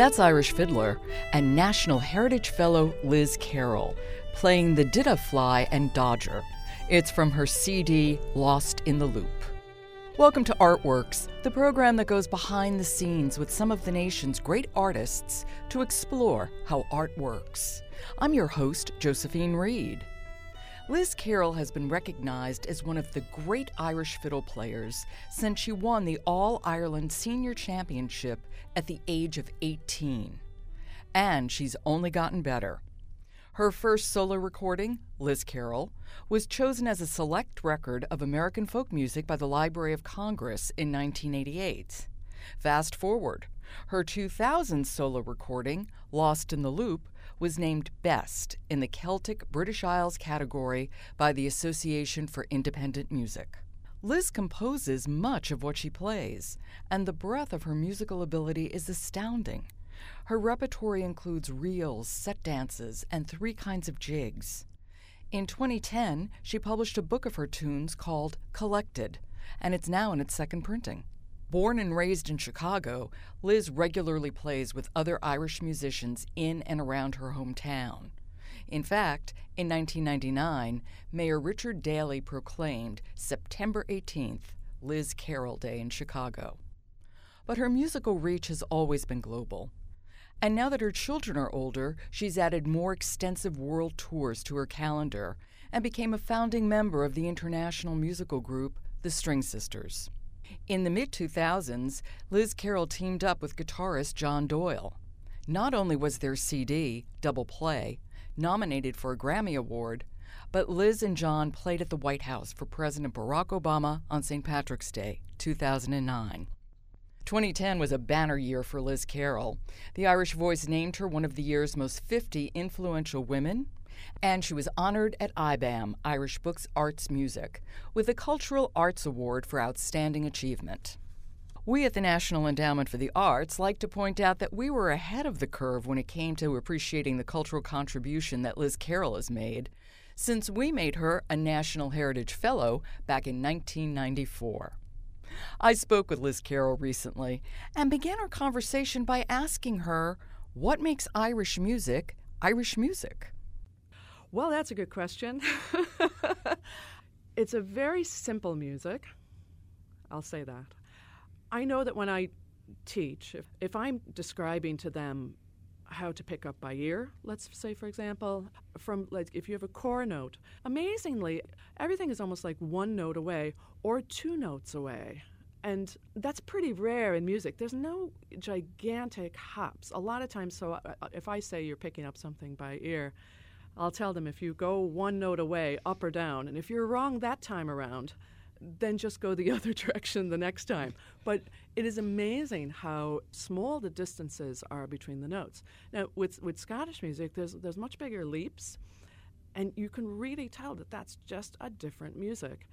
That's Irish fiddler and National Heritage Fellow Liz Carroll playing the Didda Fly and Dodger. It's from her CD Lost in the Loop. Welcome to Artworks, the program that goes behind the scenes with some of the nation's great artists to explore how art works. I'm your host, Josephine Reed. Liz Carroll has been recognized as one of the great Irish fiddle players since she won the All Ireland Senior Championship at the age of 18. And she's only gotten better. Her first solo recording, Liz Carroll, was chosen as a select record of American folk music by the Library of Congress in 1988. Fast forward, her 2000 solo recording, Lost in the Loop, was named Best in the Celtic British Isles category by the Association for Independent Music. Liz composes much of what she plays, and the breadth of her musical ability is astounding. Her repertoire includes reels, set dances, and three kinds of jigs. In 2010, she published a book of her tunes called Collected, and it's now in its second printing. Born and raised in Chicago, Liz regularly plays with other Irish musicians in and around her hometown. In fact, in 1999, Mayor Richard Daley proclaimed September 18th Liz Carroll Day in Chicago. But her musical reach has always been global. And now that her children are older, she's added more extensive world tours to her calendar and became a founding member of the international musical group, the String Sisters. In the mid 2000s, Liz Carroll teamed up with guitarist John Doyle. Not only was their CD, Double Play, nominated for a Grammy Award, but Liz and John played at the White House for President Barack Obama on St. Patrick's Day, 2009. 2010 was a banner year for Liz Carroll. The Irish Voice named her one of the year's most 50 influential women, and she was honored at IBAM, Irish Books Arts Music, with the Cultural Arts Award for Outstanding Achievement. We at the National Endowment for the Arts like to point out that we were ahead of the curve when it came to appreciating the cultural contribution that Liz Carroll has made, since we made her a National Heritage Fellow back in 1994. I spoke with Liz Carroll recently and began our conversation by asking her what makes Irish music Irish music. Well, that's a good question. it's a very simple music. I'll say that. I know that when I teach, if, if I'm describing to them how to pick up by ear, let's say, for example, from like if you have a core note, amazingly, everything is almost like one note away or two notes away. And that's pretty rare in music. There's no gigantic hops. A lot of times, so uh, if I say you're picking up something by ear, I'll tell them if you go one note away, up or down, and if you're wrong that time around, then just go the other direction the next time. But it is amazing how small the distances are between the notes. Now, with, with Scottish music, there's, there's much bigger leaps, and you can really tell that that's just a different music.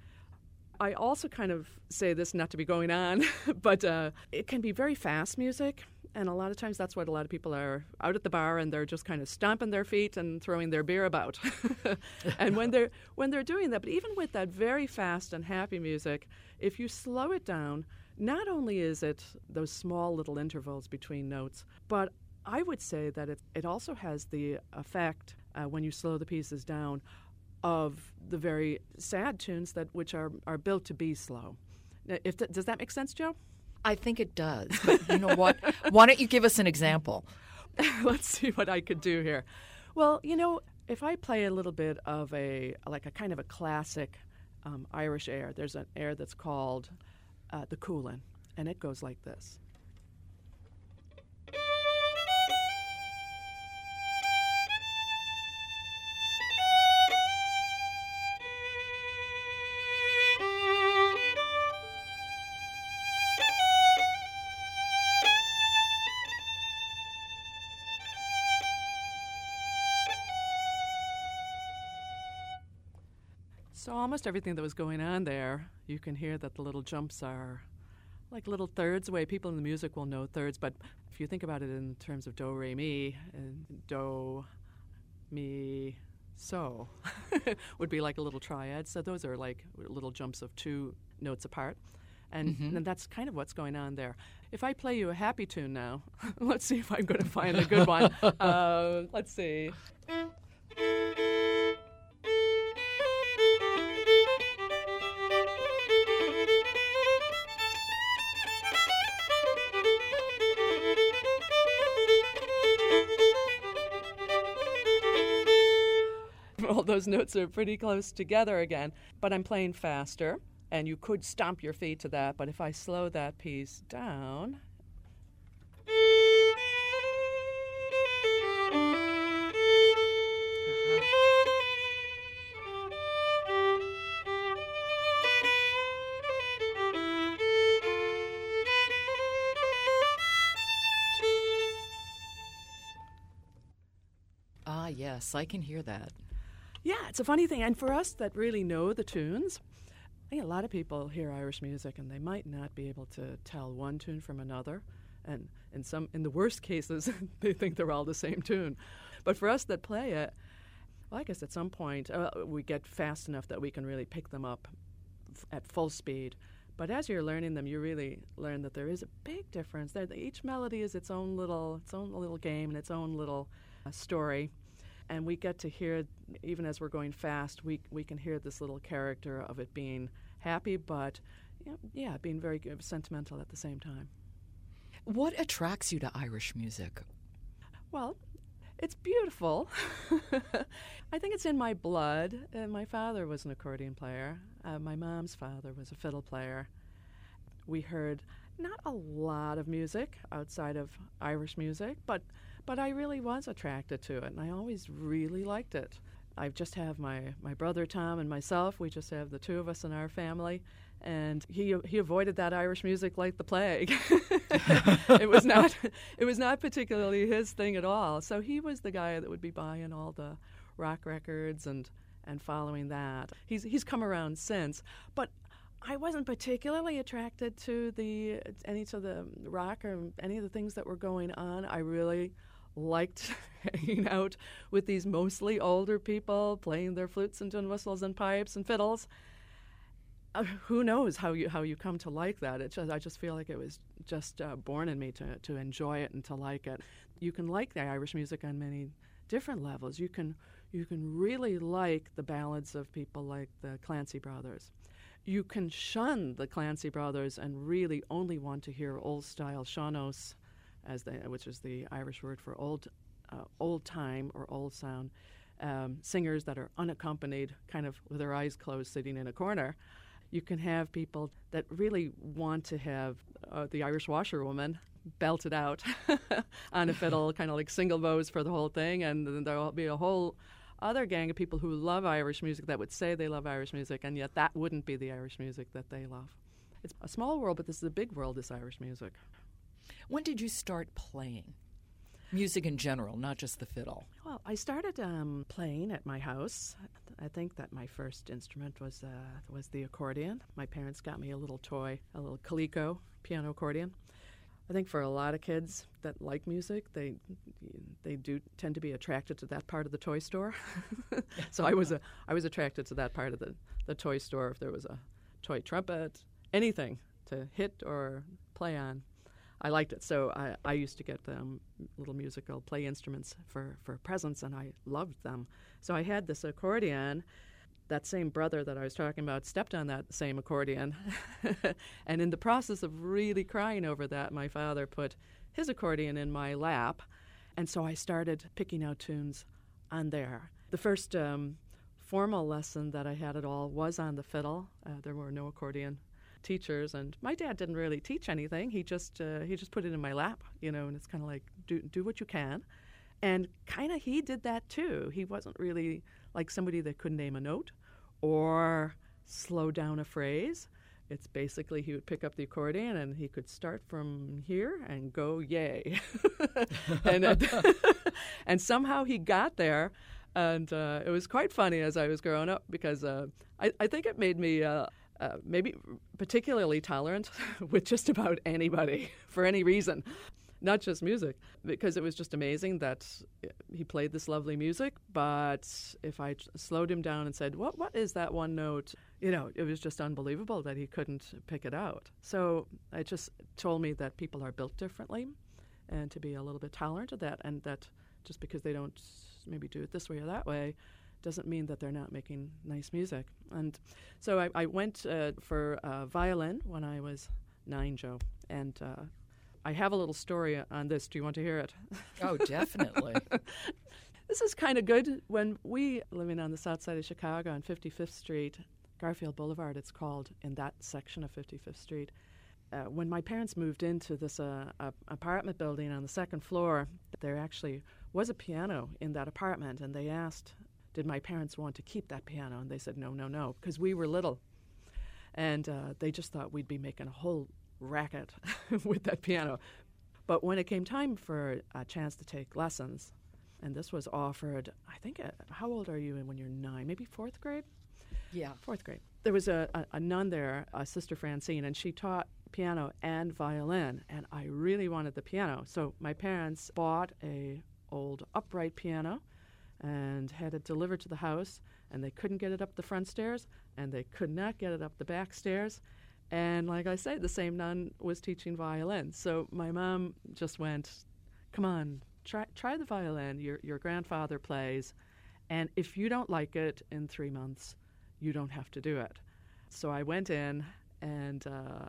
I also kind of say this not to be going on, but uh, it can be very fast music. And a lot of times that's what a lot of people are out at the bar and they're just kind of stomping their feet and throwing their beer about. and when they're when they're doing that, but even with that very fast and happy music, if you slow it down, not only is it those small little intervals between notes, but I would say that it, it also has the effect uh, when you slow the pieces down of the very sad tunes that which are, are built to be slow. If th- does that make sense, Joe? I think it does. But you know what? Why don't you give us an example? Let's see what I could do here. Well, you know, if I play a little bit of a like a kind of a classic um, Irish air, there's an air that's called uh, the Coolin, and it goes like this. Almost everything that was going on there, you can hear that the little jumps are like little thirds away. People in the music will know thirds, but if you think about it in terms of do, re, mi, and do, mi, so would be like a little triad. So those are like little jumps of two notes apart. And, Mm-hmm. and that's kind of what's going on there. If I play you a happy tune now, let's see if I'm going to find a good one. uh, let's see. Those notes are pretty close together again, but I'm playing faster, and you could stomp your feet to that, but if I slow that piece down. Ah, yes, I can hear that. Yeah, it's a funny thing. And for us that really know the tunes, I think a lot of people hear Irish music and they might not be able to tell one tune from another. And in some, in the worst cases, they think they're all the same tune. But for us that play it, well, I guess at some point uh, we get fast enough that we can really pick them up f- at full speed. But as you're learning them, you really learn that there is a big difference. That each melody is its own little, its own little game and its own little uh, story and we get to hear even as we're going fast we we can hear this little character of it being happy but you know, yeah being very sentimental at the same time. What attracts you to Irish music? well it's beautiful. I think it's in my blood. Uh, my father was an accordion player. Uh, my mom's father was a fiddle player. We heard not a lot of music outside of irish music but but I really was attracted to it, and I always really liked it. I just have my, my brother Tom and myself. We just have the two of us in our family, and he he avoided that Irish music like the plague. it was not it was not particularly his thing at all. So he was the guy that would be buying all the rock records and and following that. He's he's come around since, but I wasn't particularly attracted to the any to the rock or any of the things that were going on. I really liked hanging out with these mostly older people playing their flutes and tin whistles and pipes and fiddles. Uh, who knows how you how you come to like that? It just I just feel like it was just uh, born in me to to enjoy it and to like it. You can like the Irish music on many different levels. You can you can really like the ballads of people like the Clancy brothers. You can shun the Clancy brothers and really only want to hear old style sean-nós as they, which is the Irish word for old, uh, old time or old sound, um, singers that are unaccompanied, kind of with their eyes closed, sitting in a corner. You can have people that really want to have uh, the Irish washerwoman belted out on a fiddle, kind of like single bows for the whole thing, and then there'll be a whole other gang of people who love Irish music that would say they love Irish music, and yet that wouldn't be the Irish music that they love. It's a small world, but this is a big world, this Irish music. When did you start playing? Music in general, not just the fiddle. Well, I started um, playing at my house. I think that my first instrument was uh, was the accordion. My parents got me a little toy, a little Coleco piano accordion. I think for a lot of kids that like music, they they do tend to be attracted to that part of the toy store. so I was a I was attracted to that part of the, the toy store. If there was a toy trumpet, anything to hit or play on, I liked it. So I, I used to get them little musical play instruments for, for presents, and I loved them. So I had this accordion. That same brother that I was talking about stepped on that same accordion. and in the process of really crying over that, my father put his accordion in my lap. And so I started picking out tunes on there. The first um, formal lesson that I had at all was on the fiddle. Uh, there were no accordion teachers, and my dad didn't really teach anything. He just uh, he just put it in my lap, you know, and it's kind of like do do what you can, and kind of he did that too. He wasn't really like somebody that could name a note or slow down a phrase. It's basically he would pick up the accordion and he could start from here and go yay, and uh, and somehow he got there. And uh, it was quite funny as I was growing up because uh, I, I think it made me uh, uh, maybe particularly tolerant with just about anybody for any reason. not just music, because it was just amazing that he played this lovely music. But if I slowed him down and said, "What what is that one note?" you know, it was just unbelievable that he couldn't pick it out. So it just told me that people are built differently, and to be a little bit tolerant of that, and that just because they don't maybe do it this way or that way doesn't mean that they're not making nice music. And so I, I went uh, for uh, violin when I was nine, Joe, and uh, I have a little story on this. Do you want to hear it? Oh, definitely. this is kind of good. When we living on the south side of Chicago on 55th Street, Garfield Boulevard, it's called, in that section of 55th Street. Uh, when my parents moved into this uh, apartment building on the second floor, there actually was a piano in that apartment, and they asked, "Did my parents want to keep that piano?" And they said, "No, no, no," because we were little, and uh, they just thought we'd be making a whole racket with that piano. But when it came time for a chance to take lessons, and this was offered, I think, uh, how old are you when you're nine? Maybe fourth grade? Yeah. Fourth grade. There was a, a, a nun there, a Sister Francine, and she taught piano and violin, and I really wanted the piano. So my parents bought a old upright piano and had it delivered to the house, and they couldn't get it up the front stairs, and they could not get it up the back stairs. And like I say, the same nun was teaching violin. So my mom just went, "Come on, try try the violin. Your your grandfather plays, and if you don't like it in three months, you don't have to do it." So I went in, and uh,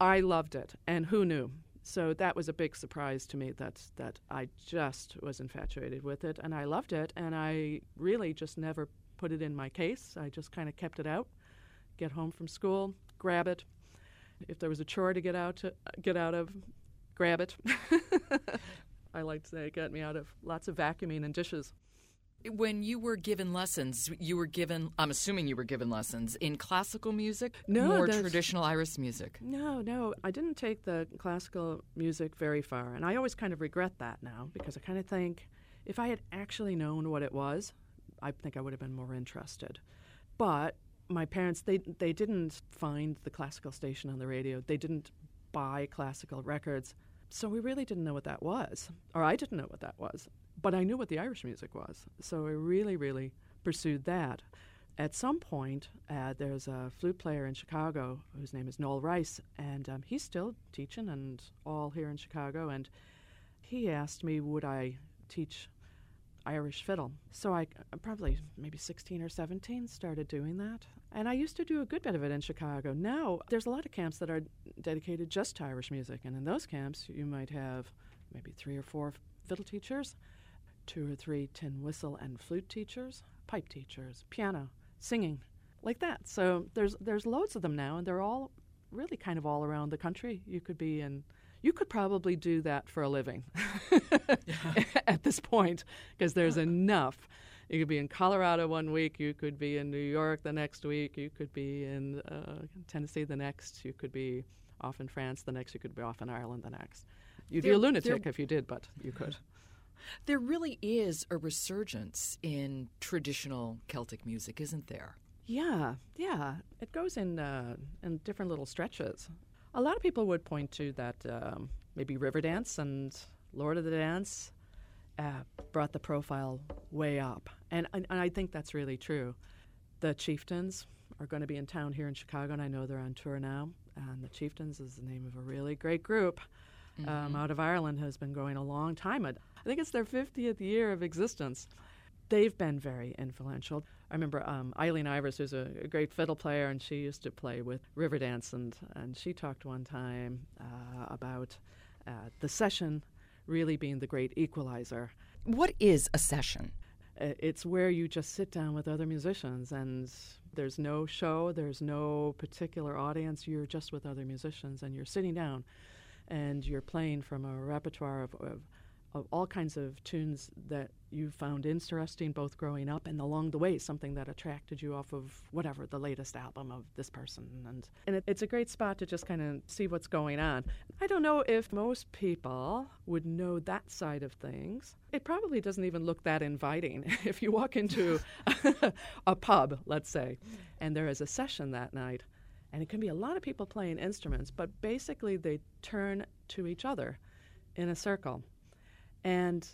I loved it. And who knew? So that was a big surprise to me that that I just was infatuated with it, and I loved it, and I really just never put it in my case. I just kind of kept it out. Get home from school, grab it. If there was a chore to get out to get out of, grab it. I like to say it got me out of lots of vacuuming and dishes. When you were given lessons, you were given, I'm assuming you were given lessons in classical music? No. More traditional Irish music? No, no. I didn't take the classical music very far. And I always kind of regret that now because I kind of think if I had actually known what it was, I think I would have been more interested. But my parents they they didn't find the classical station on the radio. They didn't buy classical records. So we really didn't know what that was, or I didn't know what that was. But I knew what the Irish music was. So I really, really pursued that. At some point, uh, there's a flute player in Chicago whose name is Noel Rice, and um, he's still teaching and all here in Chicago. And he asked me, would I teach Irish fiddle. So I uh, probably maybe 16 or 17 started doing that. And I used to do a good bit of it in Chicago. Now there's a lot of camps that are dedicated just to Irish music. And in those camps, you might have maybe three or four fiddle teachers, two or three tin whistle and flute teachers, pipe teachers, piano, singing, like that. So there's there's loads of them now, and they're all really kind of all around the country. You could be in you could probably do that for a living at this point because there's enough. You could be in Colorado one week, you could be in New York the next week, you could be in uh, Tennessee the next, you could be off in France the next, you could be off in Ireland the next. You'd there, be a lunatic if you did, but you could. There really is a resurgence in traditional Celtic music, isn't there? Yeah, yeah. It goes in uh, in different little stretches. A lot of people would point to that um, maybe Riverdance and Lord of the Dance uh, brought the profile way up. And, and, and I think that's really true. The Chieftains are going to be in town here in Chicago, and I know they're on tour now. And the Chieftains is the name of a really great group um, mm-hmm. um, out of Ireland, has been going a long time. I think it's their 50th year of existence they've been very influential. I remember um, Eileen Ivers, who's a, a, great fiddle player, and she used to play with Riverdance, and, and she talked one time uh, about uh, the session really being the great equalizer. What is a session? Uh, it's where you just sit down with other musicians and there's no show, there's no particular audience, you're just with other musicians and you're sitting down and you're playing from a repertoire of, of of all kinds of tunes that you found interesting both growing up and along the way something that attracted you off of whatever the latest album of this person. And and it, it's a great spot to just kind of see what's going on. I don't know if most people would know that side of things. It probably doesn't even look that inviting if you walk into a pub let's say and there is a session that night and it can be a lot of people playing instruments but basically they turn to each other in a circle. And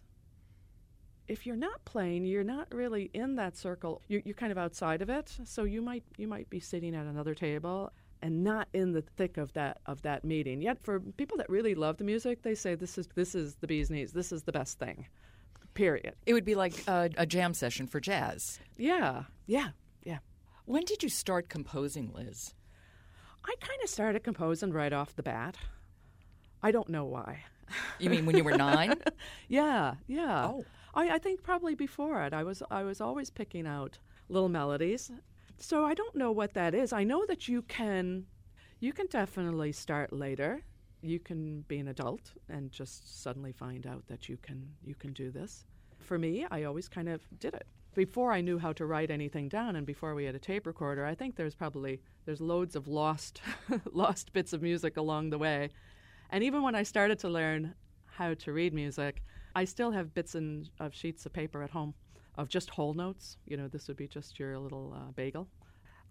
if you're not playing, you're not really in that circle. You're, you're kind of outside of it. So you might you might be sitting at another table and not in the thick of that of that meeting. Yet for people that really love the music, they say this is this is the bee's knees. This is the best thing. Period. It would be like a, a jam session for jazz. Yeah, yeah, yeah. When did you start composing, Liz? I kind of started composing right off the bat. I don't know why. You mean when you were nine? yeah, yeah. Oh. I, I think probably before it. I was I was always picking out little melodies. So I don't know what that is. I know that you can you can definitely start later. You can be an adult and just suddenly find out that you can you can do this. For me, I always kind of did it. Before I knew how to write anything down and before we had a tape recorder, I think there's probably there's loads of lost lost bits of music along the way. And even when I started to learn how to read music, I still have bits in, of sheets of paper at home of just whole notes. You know, this would be just your little uh, bagel.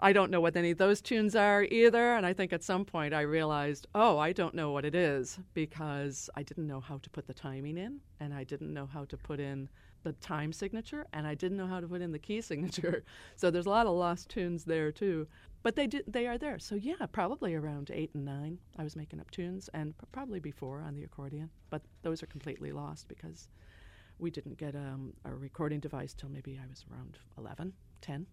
I don't know what any of those tunes are either. And I think at some point I realized, oh, I don't know what it is because I didn't know how to put the timing in and I didn't know how to put in the time signature and I didn't know how to put in the key signature. So there's a lot of lost tunes there too. But they did, they are there. So yeah, probably around eight and nine, I was making up tunes, and p- probably before on the accordion. But those are completely lost because we didn't get um, a recording device till maybe I was around 11, 10.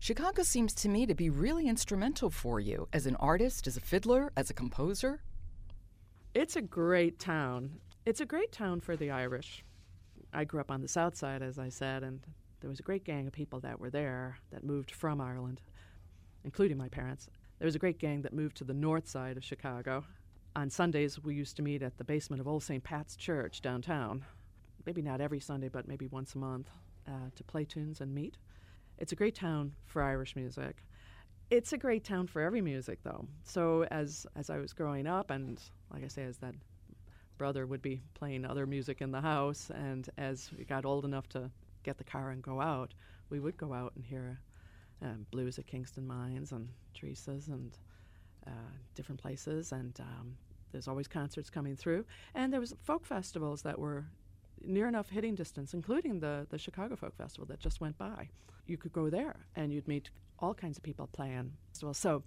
Chicago seems to me to be really instrumental for you as an artist, as a fiddler, as a composer. It's a great town. It's a great town for the Irish. I grew up on the south side, as I said, and there was a great gang of people that were there that moved from Ireland, including my parents. There was a great gang that moved to the north side of Chicago. On Sundays, we used to meet at the basement of Old St. Pat's Church downtown. Maybe not every Sunday, but maybe once a month uh, to play tunes and meet. It's a great town for Irish music. It's a great town for every music, though. So as as I was growing up, and like I say, as that brother would be playing other music in the house, and as we got old enough to get the car and go out, we would go out and hear um, blues at Kingston Mines and Theresa's and uh, different places, and um, there's always concerts coming through, and there was folk festivals that were near enough hitting distance, including the the Chicago Folk Festival that just went by. You could go there, and you'd meet all kinds of people playing. So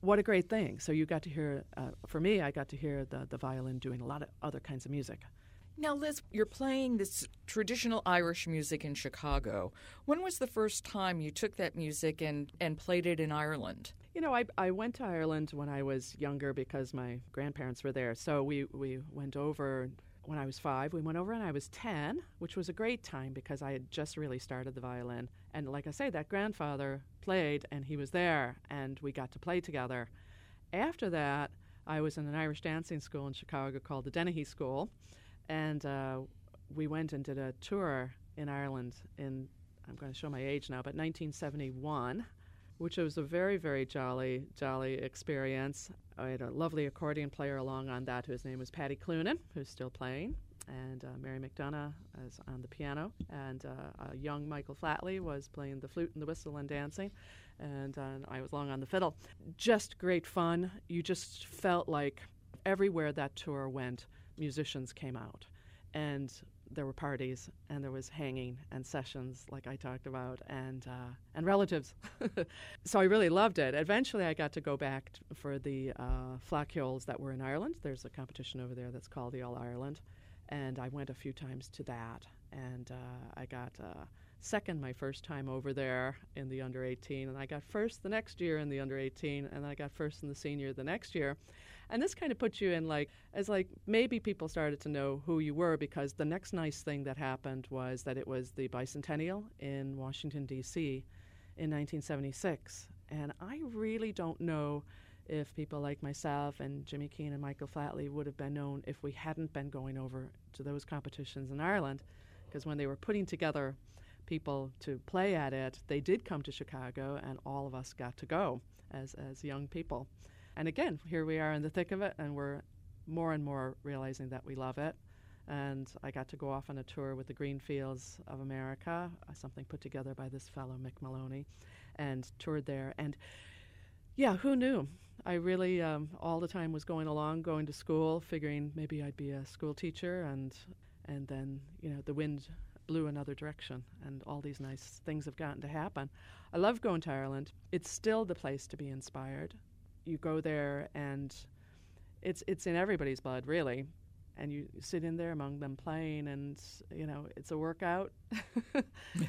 what a great thing! So you got to hear. Uh, for me, I got to hear the the violin doing a lot of other kinds of music. Now, Liz, you're playing this traditional Irish music in Chicago. When was the first time you took that music and, and played it in Ireland? You know, I, I went to Ireland when I was younger because my grandparents were there. So we, we went over when I was five. We went over and I was 10, which was a great time because I had just really started the violin. And like I say, that grandfather played and he was there and we got to play together. After that, I was in an Irish dancing school in Chicago called the Dennehy School. And uh, we went and did a tour in Ireland in, I'm going to show my age now, but 1971 which was a very, very jolly, jolly experience. I had a lovely accordion player along on that whose name was Patty Clunan, who's still playing, and uh, Mary McDonough is on the piano, and uh, young Michael Flatley was playing the flute and the whistle and dancing, and uh, I was along on the fiddle. Just great fun. You just felt like everywhere that tour went, musicians came out, and there were parties and there was hanging and sessions like I talked about and uh, and relatives. so I really loved it. Eventually, I got to go back t- for the uh, Fleadh Cheoils that were in Ireland. There's a competition over there that's called the All Ireland, and I went a few times to that. And uh, I got uh, second my first time over there in the under 18, and I got first the next year in the under 18, and I got first in the senior the next year. And this kind of puts you in like, as like maybe people started to know who you were because the next nice thing that happened was that it was the bicentennial in Washington, D.C. in 1976. And I really don't know if people like myself and Jimmy Keane and Michael Flatley would have been known if we hadn't been going over to those competitions in Ireland. Because when they were putting together people to play at it, they did come to Chicago, and all of us got to go as, as young people. And again, here we are in the thick of it, and we're more and more realizing that we love it. And I got to go off on a tour with the Green Fields of America, uh, something put together by this fellow, Mick Moloney, and toured there. And Yeah, who knew? I really um, all the time was going along, going to school, figuring maybe I'd be a school teacher, and and then you know the wind blew another direction, and all these nice things have gotten to happen. I love going to Ireland. It's still the place to be inspired. You go there, and it's it's in everybody's blood, really. And you sit in there among them playing, and you know it's a workout. it,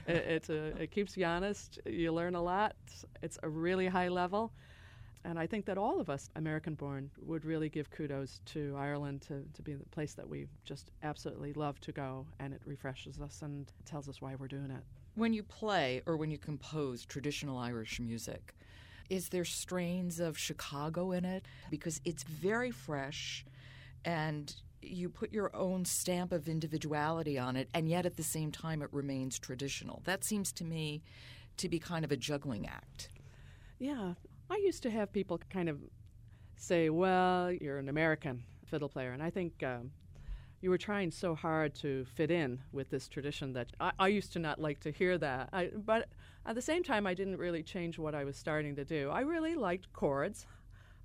it's a it keeps you honest. You learn a lot. It's a really high level and I think that all of us, American born, would really give kudos to Ireland to, to be the place that we just absolutely love to go, and it refreshes us and tells us why we're doing it. When you play or when you compose traditional Irish music, is there strains of Chicago in it? Because it's very fresh and you put your own stamp of individuality on it, and yet at the same time it remains traditional. That seems to me to be kind of a juggling act. Yeah, I used to have people kind of say, well, you're an American fiddle player. And I think um, you were trying so hard to fit in with this tradition that I, I used to not like to hear that. I, but at the same time, I didn't really change what I was starting to do. I really liked chords.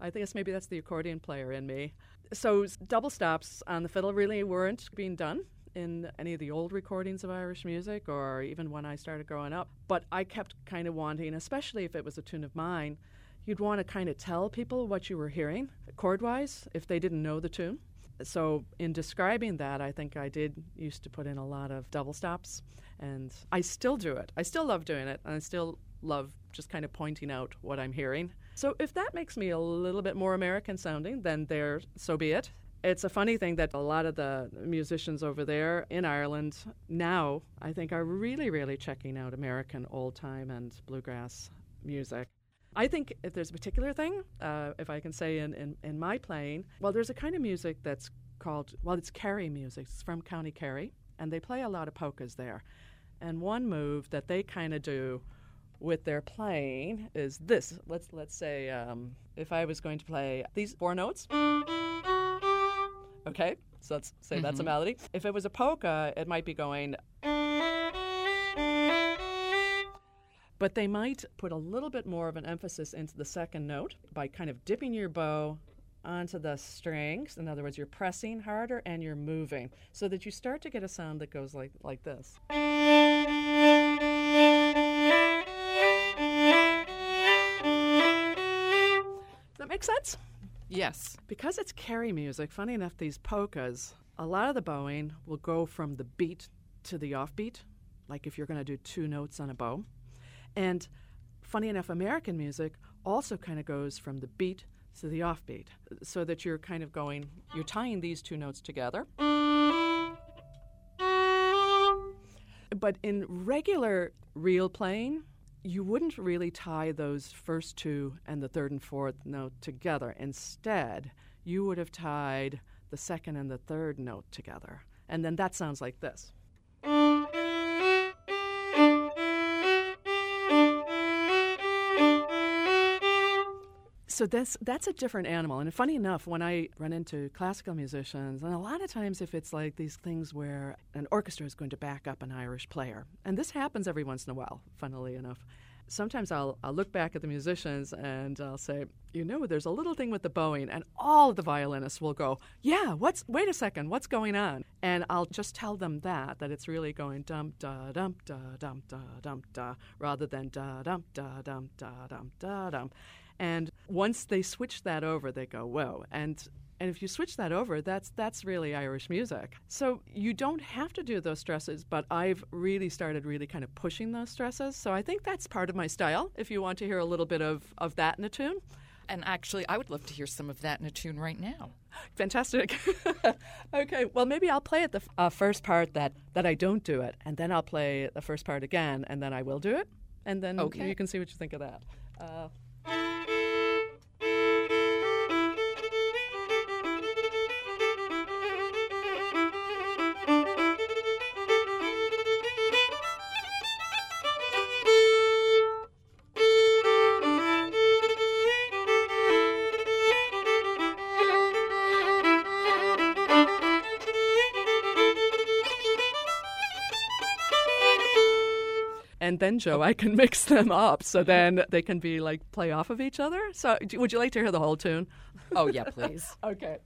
I guess maybe that's the accordion player in me. So double stops on the fiddle really weren't being done in any of the old recordings of Irish music or even when I started growing up. But I kept kind of wanting, especially if it was a tune of mine, you'd want to kind of tell people what you were hearing chord wise if they didn't know the tune. So, in describing that, I think I did used to put in a lot of double stops, and I still do it. I still love doing it, and I still love just kind of pointing out what I'm hearing. So, if that makes me a little bit more American sounding, then there, so be it. It's a funny thing that a lot of the musicians over there in Ireland now, I think, are really, really checking out American old time and bluegrass music. I think if there's a particular thing, uh, if I can say in, in, in, my playing, well, there's a kind of music that's called, well, it's Kerry music. It's from County Kerry, and they play a lot of polkas there. And one move that they kind of do with their playing is this. Let's let's say um, if I was going to play these four notes. Okay, so let's say mm-hmm. that's a mm-hmm. melody. If it was a polka, it might be going but they might put a little bit more of an emphasis into the second note by kind of dipping your bow onto the strings. In other words, you're pressing harder and you're moving so that you start to get a sound that goes like, like this. Does that make sense? Yes. Because it's Kerry music, funny enough, these polkas, a lot of the bowing will go from the beat to the offbeat, like if you're going to do two notes on a bow. And funny enough, American music also kind of goes from the beat to the offbeat, so that you're kind of going, you're tying these two notes together. But in regular reel playing, you wouldn't really tie those first two and the third and fourth note together. Instead, you would have tied the second and the third note together. And then that sounds like this. So that's that's a different animal. And funny enough, when I run into classical musicians, and a lot of times if it's like these things where an orchestra is going to back up an Irish player, and this happens every once in a while, funnily enough. Sometimes I'll, I'll look back at the musicians and I'll say, you know, there's a little thing with the bowing, and all of the violinists will go, yeah, what's, wait a second, what's going on? And I'll just tell them that, that it's really going dum da dum da dum da dum da, rather than da dum da dum da dum da dum. And once they switch that over, they go, whoa. And and if you switch that over, that's that's really Irish music. So you don't have to do those stresses, but I've really started really kind of pushing those stresses. So I think that's part of my style. If you want to hear a little bit of, of that in a tune. And actually, I would love to hear some of that in a tune right now. Fantastic. okay, well, maybe I'll play it the uh, first part that, that I don't do it, and then I'll play the first part again, and then I will do it, and then okay. you can see what you think of that. Uh, then Joe, I can mix them up so mm-hmm. then they can be like play off of each other. So, would you like to hear the whole tune? Oh yeah, please. okay.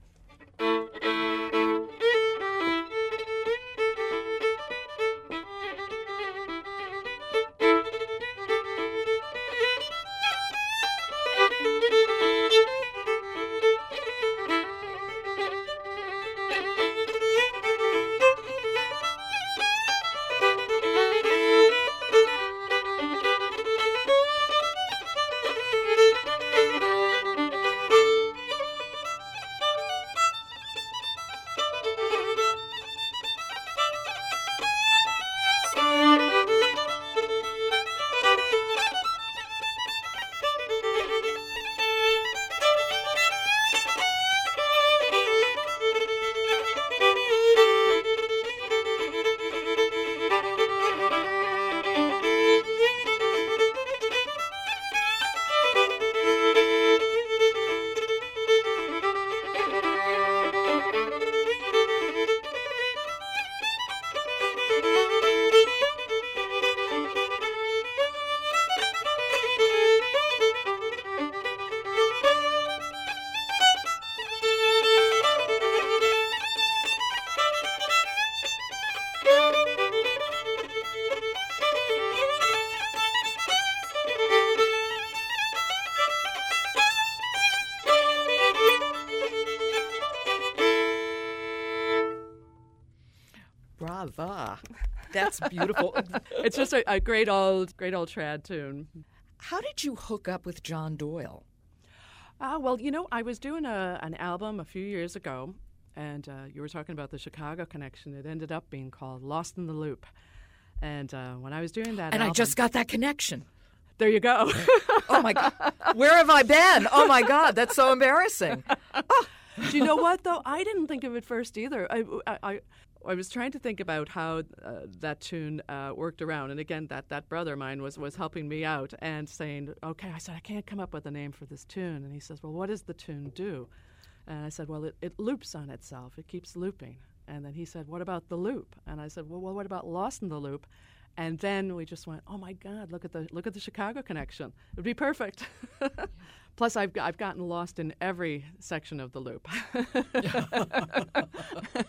That's beautiful. it's just a, a, great old, great old trad tune. How did you hook up with John Doyle? Uh, well, you know, I was doing a, an album a few years ago, and uh, you were talking about the Chicago connection. It ended up being called Lost in the Loop. And uh, when I was doing that, and album, I just got that connection. There you go. oh my God, where have I been? Oh my God, that's so embarrassing. Oh. Do you know what though? I didn't think of it first either. I, I, I was trying to think about how uh, that tune uh, worked around, and again, that, that brother of mine was, was helping me out and saying, "Okay," I said, "I can't come up with a name for this tune," and he says, "Well, what does the tune do?" And I said, "Well, it, it loops on itself. It keeps looping." And then he said, "What about the loop?" And I said, "Well, well what about Lost in the Loop?" And then we just went, "Oh my God! Look at the look at the Chicago connection. It would be perfect." Plus, I've I've gotten lost in every section of the loop.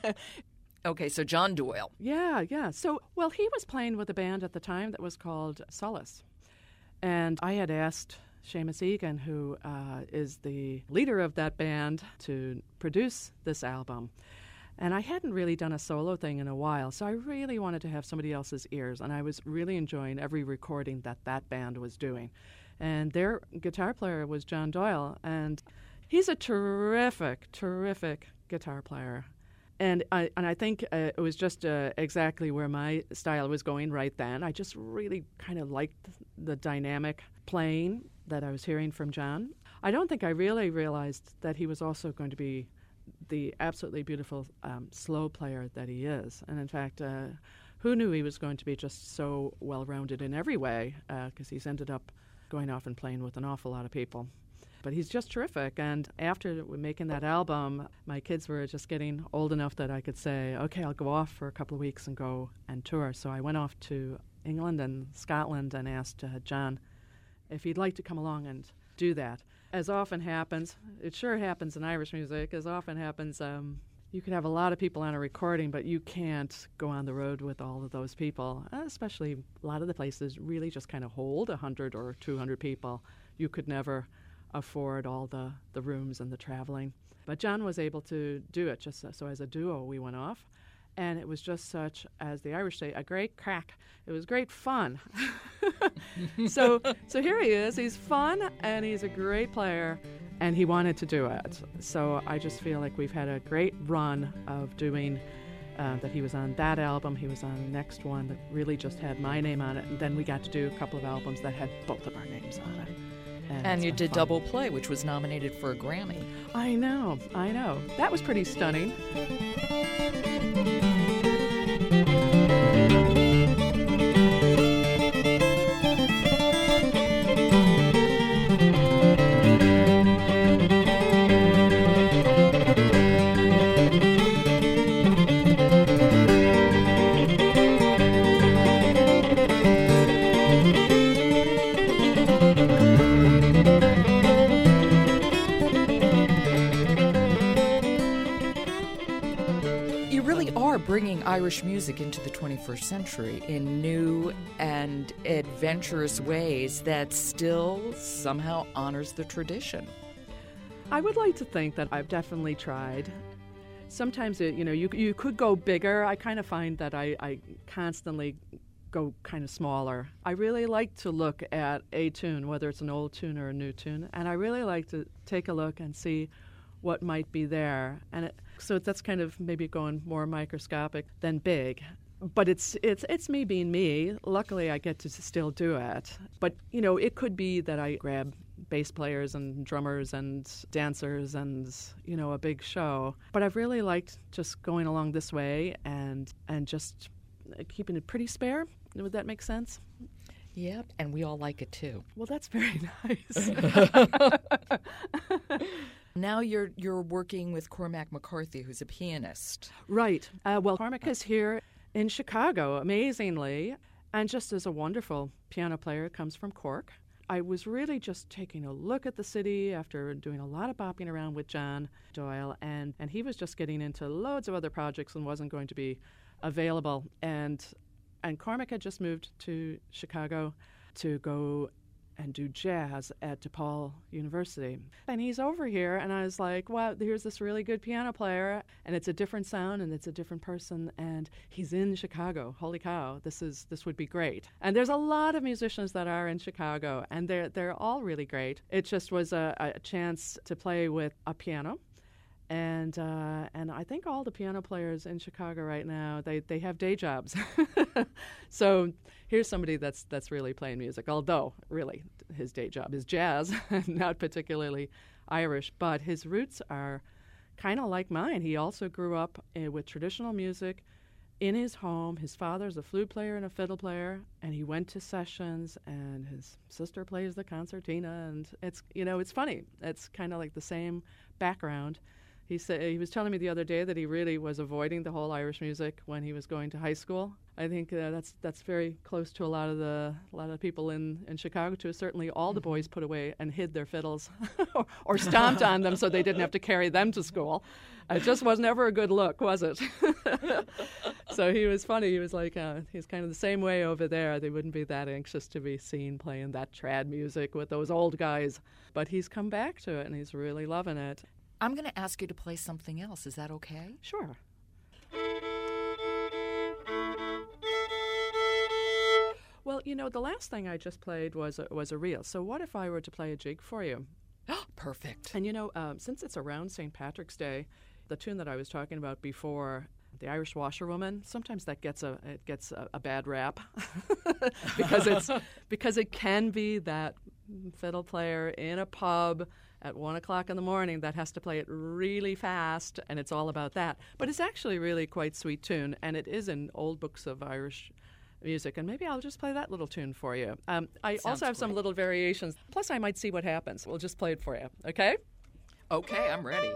Okay, so John Doyle. Yeah, yeah. So, well, he was playing with a band at the time that was called Solas. And I had asked Seamus Egan, who uh, is the leader of that band, to produce this album. And I hadn't really done a solo thing in a while, so I really wanted to have somebody else's ears. And I was really enjoying every recording that that band was doing. And their guitar player was John Doyle, and he's a terrific, terrific guitar player and I and I think uh, it was just uh, exactly where my style was going right then. I just really kind of liked the dynamic playing that I was hearing from John. I don't think I really realized that he was also going to be the absolutely beautiful um, slow player that he is. And in fact, uh, who knew he was going to be just so well rounded in every way? Because uh, he's ended up going off and playing with an awful lot of people. But he's just terrific. And after making that album, my kids were just getting old enough that I could say, okay, I'll go off for a couple of weeks and go and tour. So I went off to England and Scotland and asked uh, John if he'd like to come along and do that. As often happens, it sure happens in Irish music, as often happens, um, you can have a lot of people on a recording, but you can't go on the road with all of those people. Especially a lot of the places really just kind of hold 100 or 200 people. You could never afford all the, the rooms and the traveling. But John was able to do it just so, so as a duo we went off. And it was just such, as the Irish say, a great crack. It was great fun. so, so here he is. He's fun and he's a great player, and he wanted to do it. So I just feel like we've had a great run of doing uh, that he was on that album. He was on the next one that really just had my name on it. And then we got to do a couple of albums that had both of our names on it. And, and you did fun. Double Play, which was nominated for a Grammy. I know, I know. That was pretty stunning. Irish music into the 21st century in new and adventurous ways that still somehow honors the tradition. I would like to think that I've definitely tried. Sometimes it, you know, you you could go bigger. I kind of find that I, I constantly go kind of smaller. I really like to look at a tune, whether it's an old tune or a new tune, and I really like to take a look and see what might be there. And it, so that's kind of maybe going more microscopic than big. But it's it's it's me being me. Luckily, I get to still do it. But you know, it could be that I grab bass players and drummers and dancers and you know a big show. But I've really liked just going along this way and and just uh, keeping it pretty spare. Would that make sense? Yep, and we all like it too. Well, that's very nice. now you're you're working with Cormac McCarthy, who's a pianist. Right. Uh, well, Cormac is here in Chicago, amazingly, and just as a wonderful piano player, comes from Cork. I was really just taking a look at the city after doing a lot of bopping around with John Doyle, and, and he was just getting into loads of other projects and wasn't going to be available. And and Cormac had just moved to Chicago to go and do jazz at DePaul University. And he's over here, and I was like, wow, here's this really good piano player, and it's a different sound, and it's a different person, and he's in Chicago. Holy cow, this is this would be great. And there's a lot of musicians that are in Chicago, and they're they're all really great. It just was a, a chance to play with a piano and uh, and I think all the piano players in Chicago right now they, they have day jobs. so here's somebody that's that's really playing music. Although really his day job is jazz, not particularly Irish, but his roots are kind of like mine. He also grew up uh, with traditional music in his home. His father's a flute player and a fiddle player, and he went to sessions. And his sister plays the concertina, and it's you know it's funny. It's kind of like the same background he said he was telling me the other day that he really was avoiding the whole Irish music when he was going to high school. I think uh, that's that's very close to a lot of the a lot of people in, in Chicago too. Certainly, all the boys put away and hid their fiddles, or, or stomped on them so they didn't have to carry them to school. It just was never a good look, was it? so he was funny. He was like uh, he's kind of the same way over there. They wouldn't be that anxious to be seen playing that trad music with those old guys, but he's come back to it and he's really loving it. I'm going to ask you to play something else. Is that okay? Sure. Well, you know, the last thing I just played was a, was a reel. So, what if I were to play a jig for you? Perfect. And you know, um, since it's around St. Patrick's Day, the tune that I was talking about before, the Irish Washerwoman, sometimes that gets a it gets a, a bad rap because it's because it can be that fiddle player in a pub at one o'clock in the morning that has to play it really fast, and it's all about that. But it's actually really quite sweet tune, and it is in old books of Irish music. And maybe I'll just play that little tune for you. Um, I Sounds also have great. some little variations. Plus, I might see what happens. We'll just play it for you. Okay? Okay, I'm ready.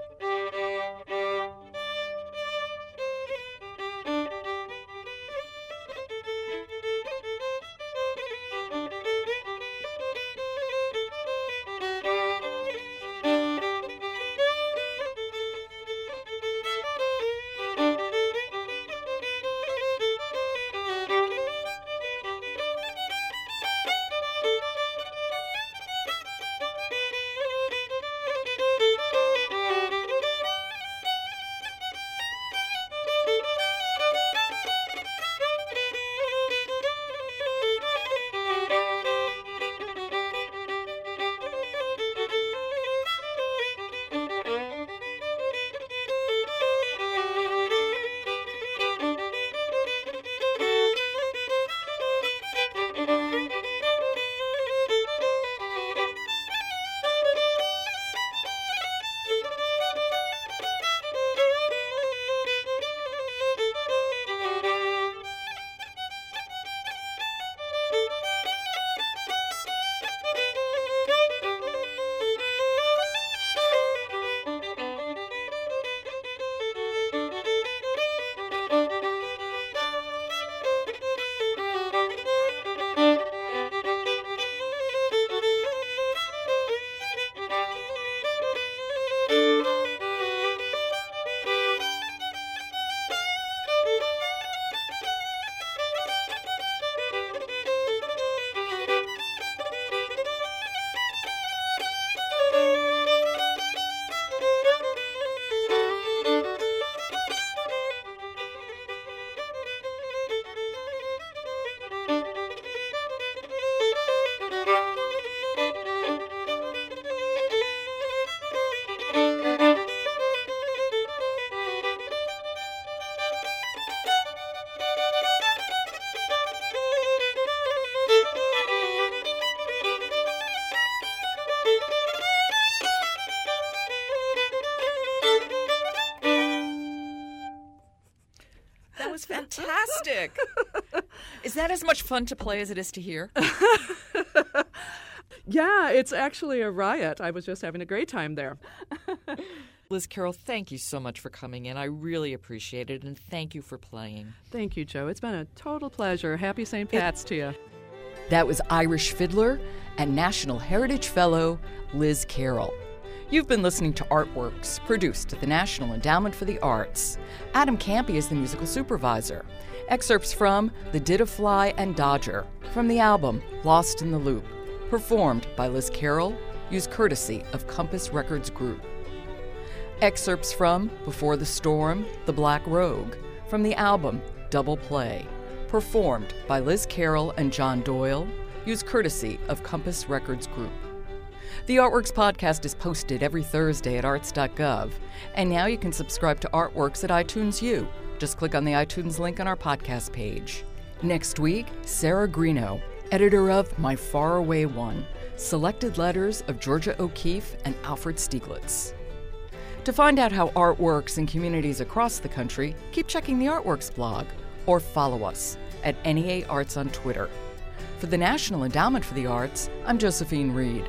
As much fun to play as it is to hear? yeah, it's actually a riot. I was just having a great time there. Liz Carroll, thank you so much for coming in. I really appreciate it, and thank you for playing. Thank you, Joe. It's been a total pleasure. Happy St. Pat's it, to you. That was Irish fiddler and National Heritage Fellow Liz Carroll. You've been listening to Artworks, produced at the National Endowment for the Arts. Adam Kampe is the musical supervisor. Excerpts from The Did-a-Fly and Dodger from the album Lost in the Loop, performed by Liz Carroll, use courtesy of Compass Records Group. Excerpts from Before the Storm, The Black Rogue, from the album Double Play, performed by Liz Carroll and John Doyle, use courtesy of Compass Records Group. The Artworks podcast is posted every Thursday at arts.gov, and now you can subscribe to Artworks at iTunes U. Just click on the iTunes link on our podcast page. Next week, Sarah Greenough, editor of My Faraway One, selected letters of Georgia O'Keeffe and Alfred Stieglitz. To find out how art works in communities across the country, keep checking the Artworks blog or follow us at NEA Arts on Twitter. For the National Endowment for the Arts, I'm Josephine Reed.